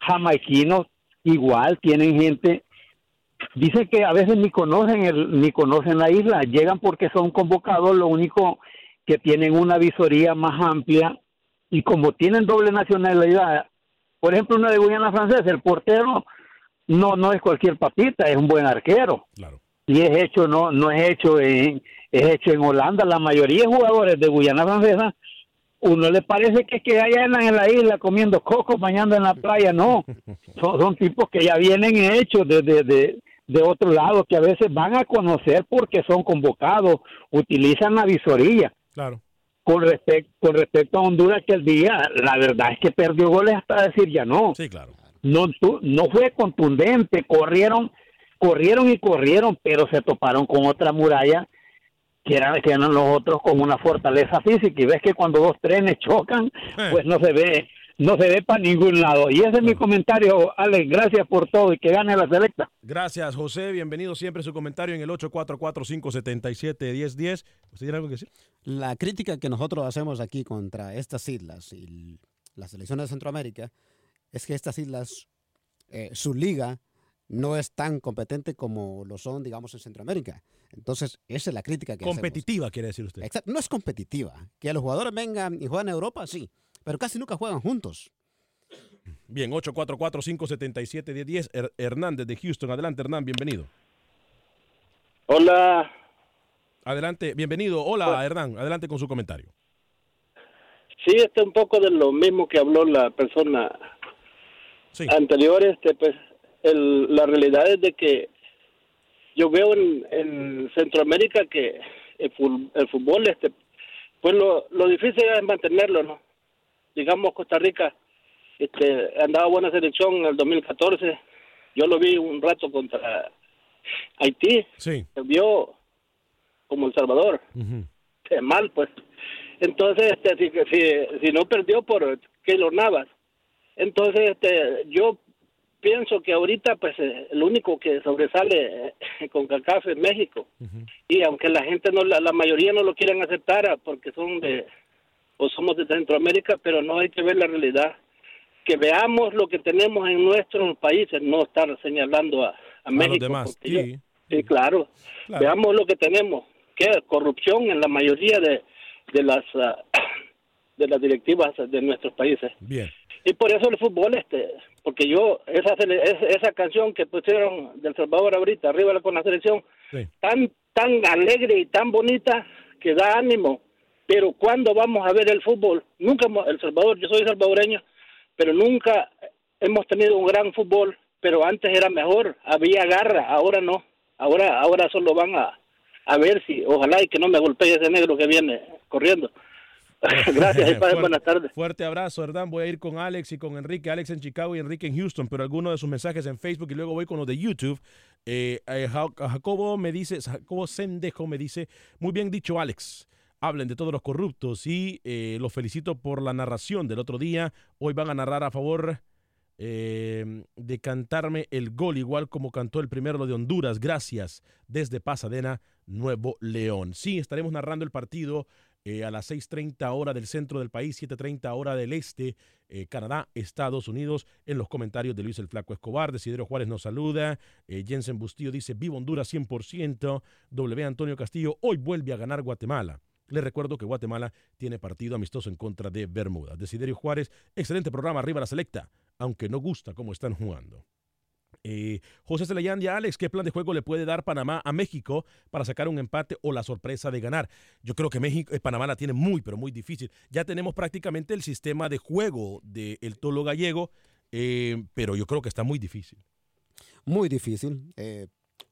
jamaiquinos igual tienen gente Dicen que a veces ni conocen el, ni conocen la isla, llegan porque son convocados, lo único que tienen una visoría más amplia y como tienen doble nacionalidad, por ejemplo una de Guyana Francesa, el portero no no es cualquier papita, es un buen arquero. Y es hecho no no es hecho en es hecho en Holanda, la mayoría de jugadores de Guyana Francesa uno le parece que, que allá andan en la isla comiendo coco, bañando en la playa, no. Son, son tipos que ya vienen hechos de, de, de, de otro lado, que a veces van a conocer porque son convocados, utilizan la visoría. Claro. Con, respecto con respecto a Honduras, que el día, la verdad es que perdió goles hasta decir ya no. Sí, claro. No, no fue contundente, corrieron, corrieron y corrieron, pero se toparon con otra muralla que eran, que eran los otros con una fortaleza física y ves que cuando dos trenes chocan pues no se ve no se ve para ningún lado y ese es mi comentario Alex gracias por todo y que gane la selecta Gracias, José. Bienvenido siempre su comentario en el 844-577-1010. ¿Usted tiene algo que decir? La crítica que nosotros hacemos aquí contra estas islas y las selecciones de Centroamérica es que estas islas, eh, su liga no es tan competente como lo son, digamos, en Centroamérica. Entonces, esa es la crítica que hacemos. Competitiva, quiere decir usted. Exacto, no es competitiva. Que los jugadores vengan y juegan en Europa, sí, pero casi nunca juegan juntos. Bien, 844-577-1010. Her- Hernández de Houston. Adelante, Hernán, bienvenido. Hola. Adelante, bienvenido. Hola, Hernán. Adelante con su comentario. Sí, este un poco de lo mismo que habló la persona anterior. Este, pues, el- la realidad es de que yo veo en, en Centroamérica que el, el fútbol, este, pues lo, lo difícil es mantenerlo, ¿no? Digamos Costa Rica, este, andaba buena selección en el 2014. Yo lo vi un rato contra Haití. Sí. Se vio como El Salvador. eh, mal, pues. Entonces, este, si, si, si no perdió por Keylor Navas. Entonces, este, yo pienso que ahorita, pues, eh, el único que sobresale eh, con CACAF es México. Y aunque la gente, no la, la mayoría no lo quieren aceptar ah, porque son de, o somos de Centroamérica, pero no hay que ver la realidad. Que veamos lo que tenemos en nuestros países, no estar señalando a, a A México. los demás. yo- Sí. Claro. Claro. Veamos lo que tenemos, que es corrupción en la mayoría de, de las ah, de las directivas de nuestros países. Bien. Y por eso el fútbol, este, porque yo, esa, esa, esa canción que pusieron del Salvador ahorita, arriba con la selección, Sí. tan, tan alegre y tan bonita que da ánimo. Pero cuando vamos a ver el fútbol, nunca hemos- El Salvador, yo soy salvadoreño, pero nunca hemos tenido un gran fútbol, pero antes era mejor, había garra, ahora no. Ahora, ahora solo van a, a ver si, ojalá y que no me golpee ese negro que viene corriendo. Gracias y pasen Fuerte- buenas tardes. Fuerte abrazo, Hernán. Voy a ir con Alex y con Enrique. Alex en Chicago y Enrique en Houston, pero algunos de sus mensajes en Facebook y luego voy con los de YouTube. Eh, eh, Ja- Jacobo me dice, Jacobo Sendejo me dice, muy bien dicho, Alex. Hablen de todos los corruptos y eh, los felicito por la narración del otro día. Hoy van a narrar a favor eh, de cantarme el gol igual como cantó el primero lo de Honduras. Gracias desde Pasadena, Nuevo León. Sí, estaremos narrando el partido eh, a las 6.30 hora del centro del país, 7.30 hora del este, Canadá, Estados Unidos, en los comentarios de Luis el Flaco Escobar, Desidero Juárez nos saluda, Jensen Bustillo dice, vivo Honduras 100%, W Antonio Castillo, hoy vuelve a ganar Guatemala. Les recuerdo que Guatemala tiene partido amistoso en contra de Bermuda. Desiderio Juárez, excelente programa, arriba la selecta, aunque no gusta cómo están jugando. Eh, José Celayán y Alex, ¿qué plan de juego le puede dar Panamá a México para sacar un empate o la sorpresa de ganar? Yo creo que México, eh, Panamá la tiene muy, pero muy difícil. Ya tenemos prácticamente el sistema de juego del Tolo Gallego, eh, pero yo creo que está muy difícil. Muy difícil.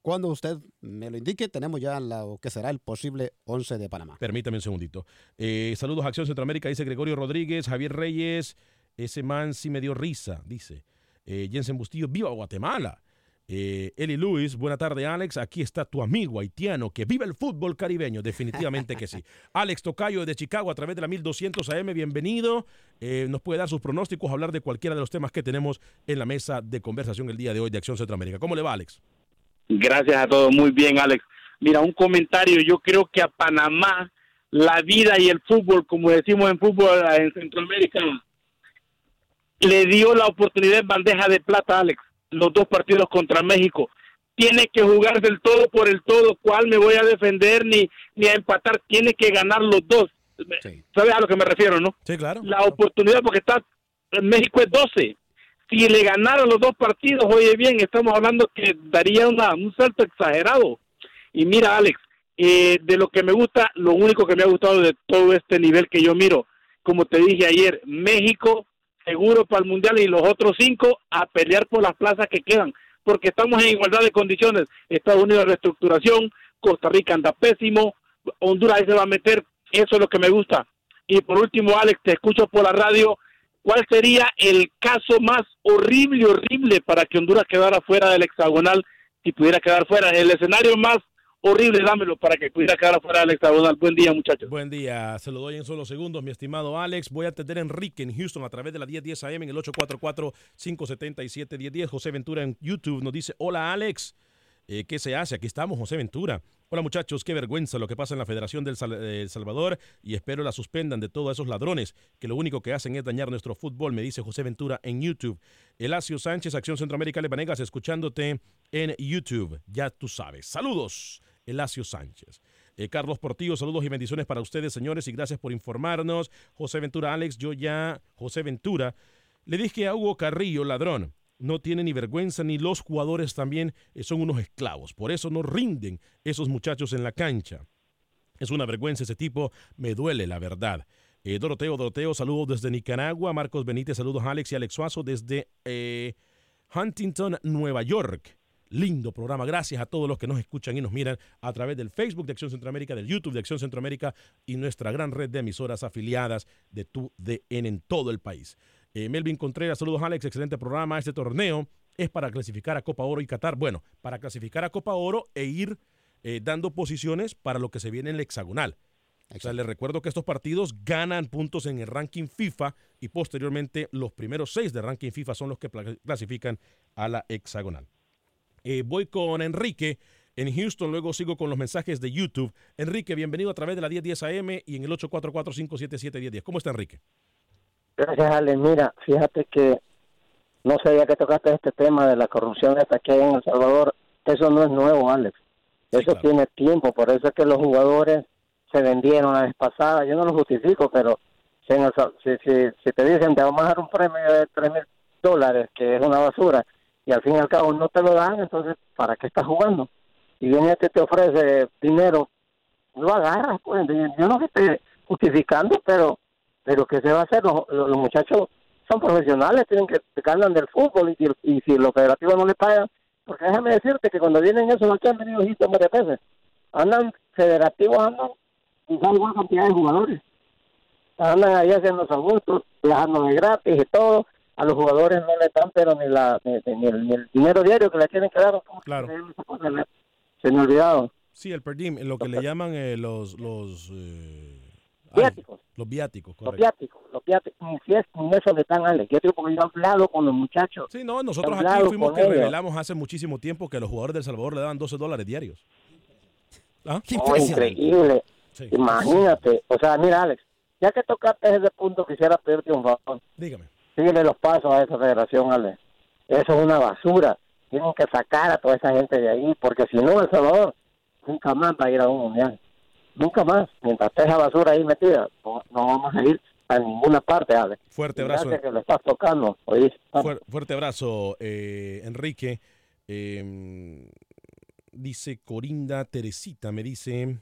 Cuando usted me lo indique, tenemos ya lo que será el posible 11 de Panamá. Permítame un segundito. Eh, saludos, Acción Centroamérica, dice Gregorio Rodríguez, Javier Reyes, ese man sí me dio risa, dice. Eh, Jensen Bustillo, viva Guatemala. Eh, Eli Luis, buena tarde Alex, aquí está tu amigo haitiano, que vive el fútbol caribeño, definitivamente que sí. Alex Tocayo de Chicago a través de la 1200 AM, bienvenido. Eh, nos puede dar sus pronósticos, hablar de cualquiera de los temas que tenemos en la mesa de conversación el día de hoy de Acción Centroamérica. ¿Cómo le va Alex? Gracias a todos, muy bien Alex. Mira, un comentario, yo creo que a Panamá la vida y el fútbol, como decimos en fútbol en Centroamérica, le dio la oportunidad en bandeja de plata, Alex, los dos partidos contra México. Tiene que jugar del todo por el todo, cuál me voy a defender ni, ni a empatar, tiene que ganar los dos. ¿Sabes a lo que me refiero, no? Sí, claro. La oportunidad, porque está México es 12. Si le ganaron los dos partidos, oye bien, estamos hablando que daría una, un salto exagerado. Y mira, Alex, eh, de lo que me gusta, lo único que me ha gustado de todo este nivel que yo miro, como te dije ayer, México seguro para el Mundial y los otros cinco a pelear por las plazas que quedan, porque estamos en igualdad de condiciones. Estados Unidos reestructuración, Costa Rica anda pésimo, Honduras ahí se va a meter, eso es lo que me gusta. Y por último, Alex, te escucho por la radio, ¿cuál sería el caso más horrible, horrible para que Honduras quedara fuera del hexagonal si pudiera quedar fuera? El escenario más horrible, dámelo para que pudiera quedar fuera del hexagonal. Buen día, muchachos. Buen día, se lo doy en solo segundos, mi estimado Alex. Voy a atender a Enrique en Houston a través de la 1010 AM en el 844-577-1010. José Ventura en YouTube nos dice, hola Alex, eh, ¿qué se hace? Aquí estamos, José Ventura. Hola muchachos, qué vergüenza lo que pasa en la Federación del Sal El Salvador y espero la suspendan de todos esos ladrones que lo único que hacen es dañar nuestro fútbol, me dice José Ventura en YouTube. Elacio Sánchez, Acción Centroamérica Lebanegas, escuchándote en YouTube. Ya tú sabes. Saludos. Elacio Sánchez. Eh, Carlos Portillo, saludos y bendiciones para ustedes, señores, y gracias por informarnos. José Ventura, Alex, yo ya, José Ventura, le dije a Hugo Carrillo, ladrón, no tiene ni vergüenza, ni los jugadores también eh, son unos esclavos. Por eso no rinden esos muchachos en la cancha. Es una vergüenza ese tipo, me duele la verdad. Eh, Doroteo, Doroteo, saludos desde Nicaragua. Marcos Benítez, saludos a Alex y Alex Suazo desde eh, Huntington, Nueva York. Lindo programa. Gracias a todos los que nos escuchan y nos miran a través del Facebook de Acción Centroamérica, del YouTube de Acción Centroamérica y nuestra gran red de emisoras afiliadas de tu DN en todo el país. Eh, Melvin Contreras, saludos Alex, excelente programa. Este torneo es para clasificar a Copa Oro y Qatar. Bueno, para clasificar a Copa Oro e ir eh, dando posiciones para lo que se viene en el hexagonal. O sea, les recuerdo que estos partidos ganan puntos en el ranking FIFA y posteriormente los primeros seis de ranking FIFA son los que clasifican a la hexagonal. Eh, voy con Enrique en Houston, luego sigo con los mensajes de YouTube. Enrique, bienvenido a través de la 1010 AM y en el 844-577-1010. ¿Cómo está Enrique? Gracias, Ale. Mira, fíjate que no sabía que tocaste este tema de la corrupción esta que hay en El Salvador. Eso no es nuevo, Alex. Eso tiene tiempo, por eso es que los jugadores se vendieron la vez pasada. Yo no lo justifico, pero si, en el si, si- si te dicen te vamos a dar un premio de tres mil dólares, que es una basura, y al fin y al cabo no te lo dan, entonces, ¿para qué estás jugando? Y viene este te ofrece dinero, lo agarras, pues. Yo no esté justificando, pero pero ¿qué se va a hacer? Los, los- muchachos son profesionales, tienen que ganan del fútbol y, y si los federativos no les pagan, porque déjame decirte que cuando vienen esos aquí han venido Houston varias veces, andan federativos, andan quizás igual cantidad de jugadores. Andan ahí haciendo sus gustos, viajando de gratis y todo. A los jugadores no les dan, pero ni, la, ni, ni el, ni el dinero diario que les tienen que dar. ¿cómo Claro. se me ha olvidado. Sí, el per diem, lo que le llaman eh, los, los eh, Viáticos. Los viáticos, Los correcto. viáticos, los viáticos, ni si es ni eso le dan, Alex. Yo digo porque yo he hablado con los muchachos. Sí, no, nosotros aquí fuimos que ellos. revelamos hace muchísimo tiempo que los jugadores del Salvador le daban 12 dólares diarios. ¿Ah? Oh, increíble. Imagínate. O sea, mira, Alex, ya que tocaste ese punto, quisiera pedirte un favor. Dígame. Síguele los pasos a esa federación, Alex. Eso es una basura. Tienen que sacar a toda esa gente de ahí, porque si no, El Salvador nunca más va a ir a un mundial. Nunca más. Mientras esté esa basura ahí metida, no, no vamos a ir a ninguna parte, Alex. Fuerte abrazo. Gracias que lo estás tocando. fuerte abrazo, eh, Enrique. Eh, dice Corinda Teresita, me dice,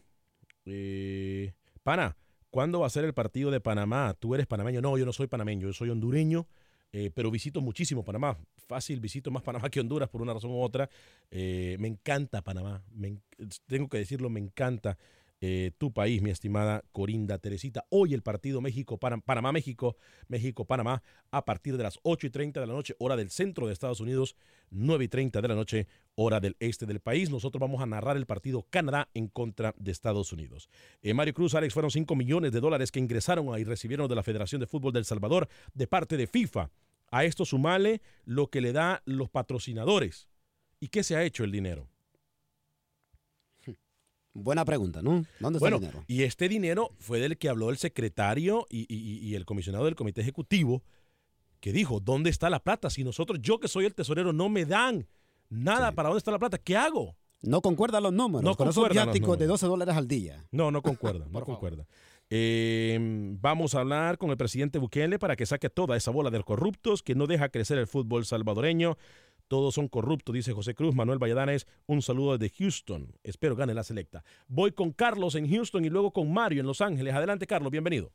eh, Pana, ¿cuándo va a ser el partido de Panamá? ¿Tú eres panameño? No, yo no soy panameño, yo soy hondureño, eh, pero visito muchísimo Panamá. Fácil, visito más Panamá que Honduras por una razón u otra. Eh, me encanta Panamá, me tengo que decirlo, me encanta. Eh, tu país, mi estimada Corinda Teresita. Hoy el partido México, Panamá, México, México, Panamá, a partir de las 8 y 30 de la noche, hora del centro de Estados Unidos, 9 y 30 de la noche, hora del este del país. Nosotros vamos a narrar el partido Canadá en contra de Estados Unidos. Eh, Mario Cruz, Alex, fueron 5 millones de dólares que ingresaron y recibieron de la Federación de Fútbol del Salvador de parte de FIFA. A esto sumale lo que le da los patrocinadores. ¿Y qué se ha hecho el dinero? Buena pregunta, ¿no? ¿Dónde está Bueno, el dinero? y este dinero fue del que habló el secretario y, y- y el comisionado del comité ejecutivo, que dijo, ¿dónde está la plata? Si nosotros, yo que soy el tesorero, no me dan nada para dónde está la plata, ¿qué hago? No concuerdan los números. No con esos concuerdan los viáticos de números. 12 dólares al día. No, no concuerda, no Por favor. concuerda. Eh, vamos a hablar con el presidente Bukele para que saque toda esa bola de corruptos que no deja crecer el fútbol salvadoreño. Todos son corruptos, dice José Cruz. Manuel Valladares, un saludo desde Houston. Espero gane la selecta. Voy con Carlos en Houston y luego con Mario en Los Ángeles. Adelante, Carlos, bienvenido.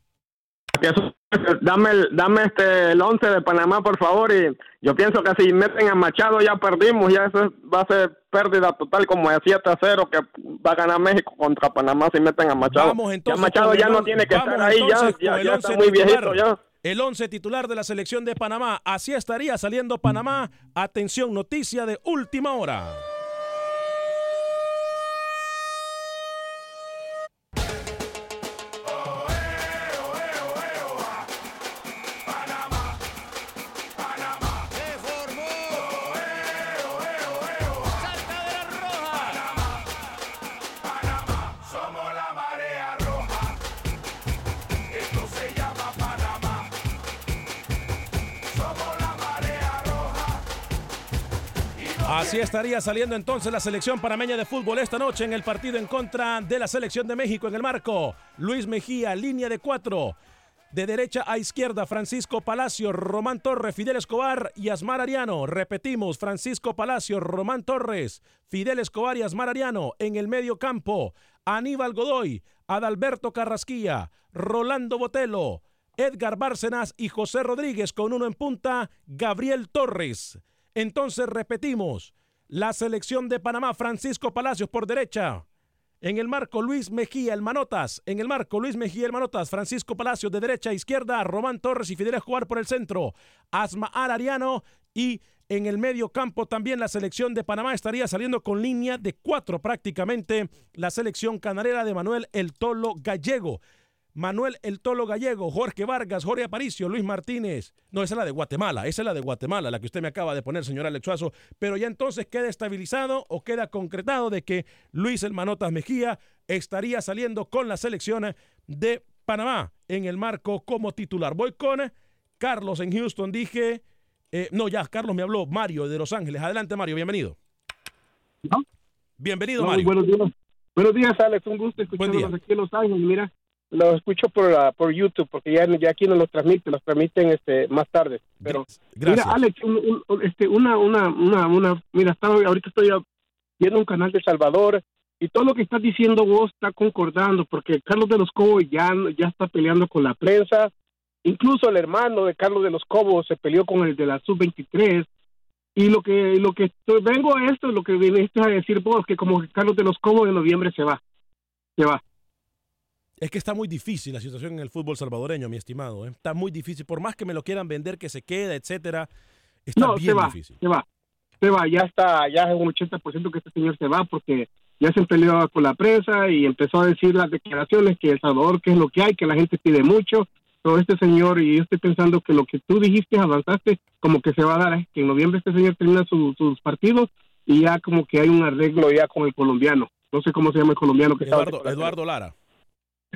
Dame, el- dame este el 11 de Panamá, por favor. Y yo pienso que si meten a Machado ya perdimos. Ya eso es- va a ser pérdida total como de 7 a 0 que va a ganar México contra Panamá si meten a Machado. Vamos entonces. ya Machado ya no tiene que estar ahí. Ya, ya, está muy viejito ya. El 11 titular de la selección de Panamá. Así estaría saliendo Panamá. Atención, noticia de última hora. Así estaría saliendo entonces la selección panameña de fútbol esta noche en el partido en contra de la selección de México en el marco. Luis Mejía, línea de cuatro. De derecha a izquierda, Francisco Palacio, Román Torres, Fidel Escobar y Asmar Ariano. Repetimos, Francisco Palacio, Román Torres, Fidel Escobar y Asmar Ariano. En el medio campo, Aníbal Godoy, Adalberto Carrasquilla, Rolando Botelo, Edgar Bárcenas y José Rodríguez con uno en punta, Gabriel Torres. Entonces repetimos, la selección de Panamá, Francisco Palacios por derecha. En el marco, Luis Mejía, el Manotas. En el marco, Luis Mejía, el Manotas. Francisco Palacios de derecha a izquierda. Román Torres y Fidel Escobar por el centro. Asma Ariano. Y en el medio campo también la selección de Panamá estaría saliendo con línea de cuatro prácticamente. La selección canarera de Manuel El Tolo Gallego. Manuel El Tolo Gallego, Jorge Vargas, Jorge Aparicio, Luis Martínez. No, esa es la de Guatemala, esa es la de Guatemala, la que usted me acaba de poner, señor Alex Suazo. Pero ya entonces queda estabilizado o queda concretado de que Luis El Manotas Mejía estaría saliendo con la selección de Panamá en el marco como titular. Voy con Carlos en Houston, dije. eh, no, ya, Carlos me habló, Mario de Los Ángeles. Adelante, Mario, bienvenido. Bienvenido, No, Mario. Buenos días. Buenos días, Alex. Un gusto escucharlos aquí en Los Ángeles. Mira, los escucho por, la- por YouTube porque ya, ya aquí no los transmiten, los transmiten este más tarde. Pero Gracias. mira, Alex, un- un- un- este, una, una, una, una, mira, estaba, ahorita estoy viendo un canal de Salvador y todo lo que estás diciendo vos está concordando porque Carlos de los Cobos ya, ya está peleando con la prensa. Incluso el hermano de Carlos de los Cobos se peleó con el de la sub-23 y lo que lo que estoy- vengo a esto, lo que viniste a decir vos, que como Carlos de los Cobos en noviembre se va. Se va. Es que está muy difícil la situación en el fútbol salvadoreño, mi estimado. ¿eh? Está muy difícil. Por más que me lo quieran vender, que se queda, etcétera, está no, bien se va, difícil. se va. Se va, ya está, ya es un 80% que este señor se va porque ya se peleó con la prensa y empezó a decir las declaraciones que El Salvador, que es lo que hay, que la gente pide mucho. Pero este señor, y yo estoy pensando que lo que tú dijiste, avanzaste, como que se va a dar, ¿eh? que en noviembre este señor termina su- sus partidos y ya como que hay un arreglo ya con el colombiano. No sé cómo se llama el colombiano que Eduardo, Eduardo Lara.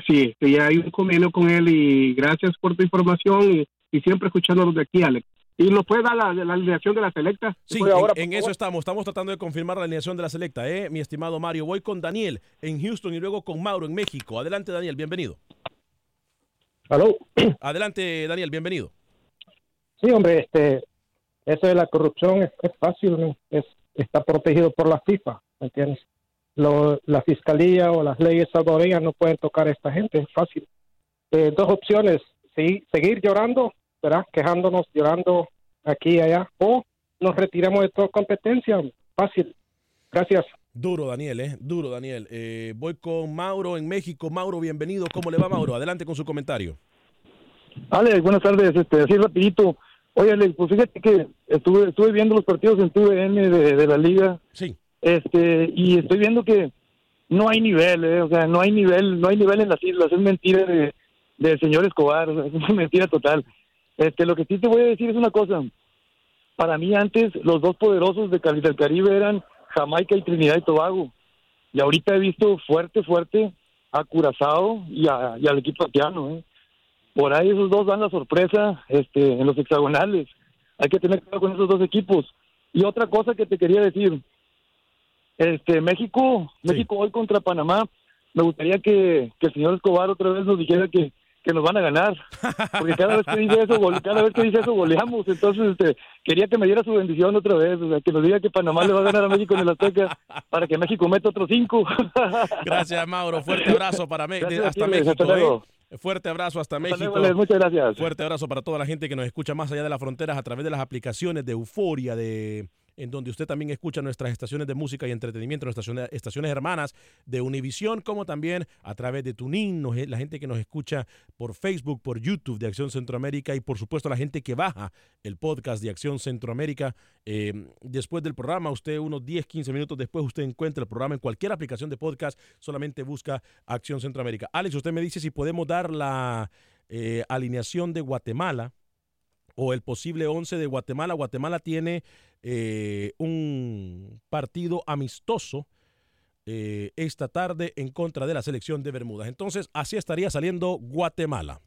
Sí, que ya hay un convenio con él y gracias por tu información y, y siempre escuchándonos de aquí, Alex. ¿Y nos puede dar la, la alineación de la selecta? Sí, ¿Puede en, ahora, en por eso estamos. Estamos tratando de confirmar la alineación de la selecta, ¿eh? mi estimado Mario. Voy con Daniel en Houston y luego con Mauro en México. Adelante, Daniel, bienvenido. Aló. Adelante, Daniel, bienvenido. Sí, hombre, este, eso de la corrupción es, es fácil, ¿no? es, está protegido por la FIFA, ¿me entiendes? Lo- la fiscalía o las leyes salvadoreñas no pueden tocar a esta gente, es fácil. Eh, dos opciones, sí, seguir llorando, ¿verdad? Quejándonos, llorando aquí y allá, o nos retiramos de toda competencia, fácil. Gracias. Duro, Daniel, ¿eh? Duro, Daniel. Eh, voy con Mauro en México. Mauro, bienvenido. ¿Cómo le va, Mauro? Adelante con su comentario. Alex, buenas tardes. Este, así rapidito. Oye, Alex, pues fíjate que estuve, estuve viendo los partidos en TVN de, de la liga. Sí. Este, y estoy viendo que no hay nivel, eh, o sea, no hay nivel, no hay nivel en las islas. Es mentira de, del señor Escobar, es una mentira total. Este, lo que sí te voy a decir es una cosa. Para mí antes los dos poderosos de Cali del Caribe eran Jamaica y Trinidad y Tobago. Y ahorita he visto fuerte, fuerte a Curazao y, y al equipo haitiano, ¿eh? por ahí esos dos dan la sorpresa este, en los hexagonales. Hay que tener cuidado con esos dos equipos. Y otra cosa que te quería decir, este México, México hoy contra Panamá, me gustaría que, que el señor Escobar otra vez nos dijera que, que nos van a ganar, porque cada vez que dice eso, gole- cada vez que dice eso goleamos. Entonces, este, quería que me diera su bendición otra vez, o sea, que nos diga que Panamá le va a ganar a México en el Azteca para que México meta otros cinco. Gracias, Mauro. Fuerte abrazo para hasta. México. Hasta luego. ¿eh? Fuerte abrazo hasta, México. luego. Muchas gracias. Fuerte abrazo para toda la gente que nos escucha más allá de las fronteras a través de las aplicaciones de Euforia, de en donde usted también escucha nuestras estaciones de música y entretenimiento, nuestras estaciones, hermanas de Univisión, como también a través de Tunin, nos- la gente que nos escucha por Facebook, por YouTube de Acción Centroamérica y por supuesto la gente que baja el podcast de Acción Centroamérica. Eh, después del programa, usted unos 10, 15 minutos después, usted encuentra el programa en cualquier aplicación de podcast, solamente busca Acción Centroamérica. Alex, usted me dice si podemos dar la eh, alineación de Guatemala o el posible 11 de Guatemala. Guatemala tiene eh, un partido amistoso eh, esta tarde en contra de la selección de Bermudas. Entonces, así estaría saliendo Guatemala.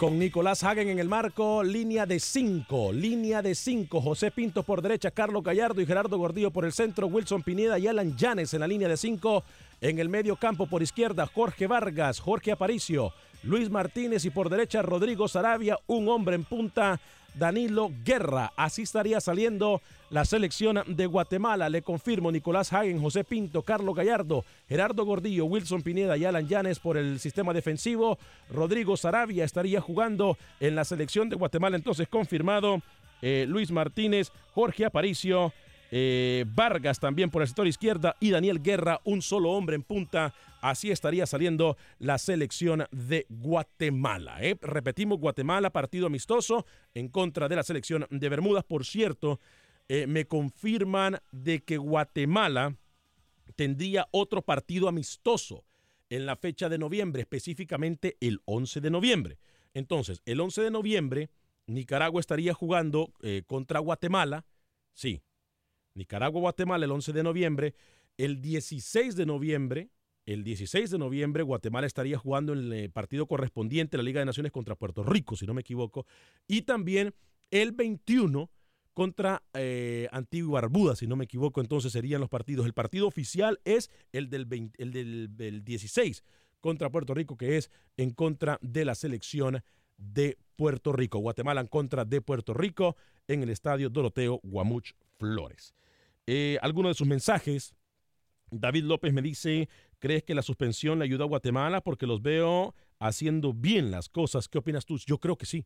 Con Nicolás Hagen en el marco, línea de 5, línea de 5. José Pinto por derecha, Carlos Gallardo y Gerardo Gordillo por el centro, Wilson Pineda y Alan Llanes en la línea de 5. En el medio campo por izquierda, Jorge Vargas, Jorge Aparicio, Luis Martínez y por derecha, Rodrigo Sarabia, un hombre en punta, Danilo Guerra. Así estaría saliendo la selección de Guatemala. Le confirmo Nicolás Hagen, José Pinto, Carlos Gallardo, Gerardo Gordillo, Wilson Pineda y Alan Llanes por el sistema defensivo. Rodrigo Sarabia estaría jugando en la selección de Guatemala. Entonces confirmado eh, Luis Martínez, Jorge Aparicio. eh, Vargas también por el sector izquierda y Daniel Guerra, un solo hombre en punta. Así estaría saliendo la selección de Guatemala. ¿eh? Repetimos, Guatemala, partido amistoso en contra de la selección de Bermudas. Por cierto, eh, me confirman de que Guatemala tendría otro partido amistoso en la fecha de noviembre, específicamente el 11 de noviembre. Entonces, el 11 de noviembre, Nicaragua estaría jugando eh, contra Guatemala. Sí, Nicaragua-Guatemala el 11 de noviembre. El 16 de noviembre, el 16 de noviembre, Guatemala estaría jugando el partido correspondiente a la Liga de Naciones contra Puerto Rico, si no me equivoco. Y también el 21 contra eh, Antigua Barbuda, si no me equivoco, entonces serían los partidos. El partido oficial es el del, 20 el del 16 contra Puerto Rico, que es en contra de la selección de Puerto Rico. Guatemala en contra de Puerto Rico en el estadio Doroteo Guamuch Flores. Eh, Algunos de sus mensajes. David López me dice, ¿crees que la suspensión le ayudó a Guatemala? Porque los veo haciendo bien las cosas. ¿Qué opinas tú? Yo creo que sí.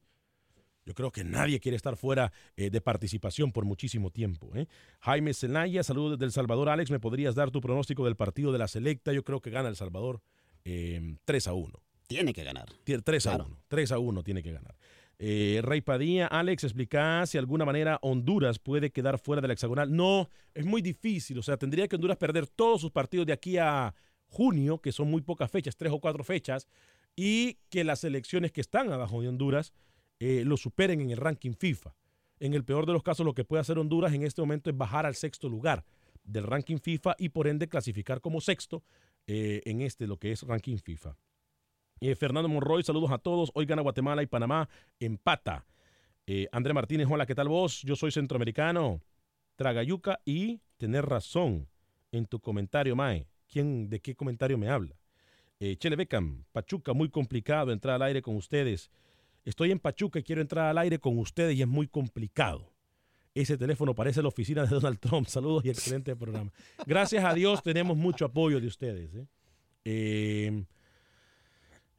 Yo creo que nadie quiere estar fuera eh, de participación por muchísimo tiempo. ¿eh? Jaime Zelaya, saludos desde El Salvador. Alex, ¿me podrías dar tu pronóstico del partido de la selecta? Yo creo que gana El Salvador eh, 3 a 1. Tiene que ganar. Tiene 3 a Claro. 1. 3 a 1 tiene que ganar. Eh, Rey Padilla, Alex, explica si de alguna manera Honduras puede quedar fuera del hexagonal. No, es muy difícil. O sea, tendría que Honduras perder todos sus partidos de aquí a junio, que son muy pocas fechas, tres o cuatro fechas, y que las selecciones que están abajo de Honduras eh, lo superen en el ranking FIFA. En el peor de los casos, lo que puede hacer Honduras en este momento es bajar al sexto lugar del ranking FIFA y por ende clasificar como sexto eh, en este, lo que es ranking FIFA. Eh, Fernando Monroy, saludos a todos. Hoy gana Guatemala y Panamá, empata. Eh, André Martínez, hola, ¿qué tal vos? Yo soy centroamericano. Tragayuca y tener razón en tu comentario, Mae. ¿Quién, ¿De qué comentario me habla? Eh, Chele Beckham, Pachuca, muy complicado entrar al aire con ustedes. Estoy en Pachuca y quiero entrar al aire con ustedes y es muy complicado. Ese teléfono parece la oficina de Donald Trump. Saludos y excelente programa. Gracias a Dios tenemos mucho apoyo de ustedes. ¿eh? Eh,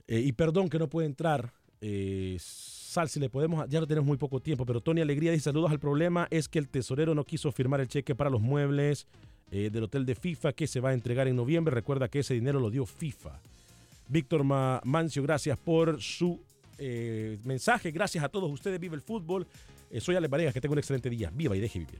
eh, y perdón que no puede entrar. Eh, Sal, si le podemos, ya no tenemos muy poco tiempo, pero Tony Alegría dice saludos al problema es que el tesorero no quiso firmar el cheque para los muebles eh, del hotel de FIFA que se va a entregar en noviembre. Recuerda que ese dinero lo dio FIFA. Víctor Ma- Mancio, gracias por su mensaje. Gracias a todos ustedes. Vive el fútbol. Soy Ale Varegas, que tenga un excelente día. Viva y deje vivir.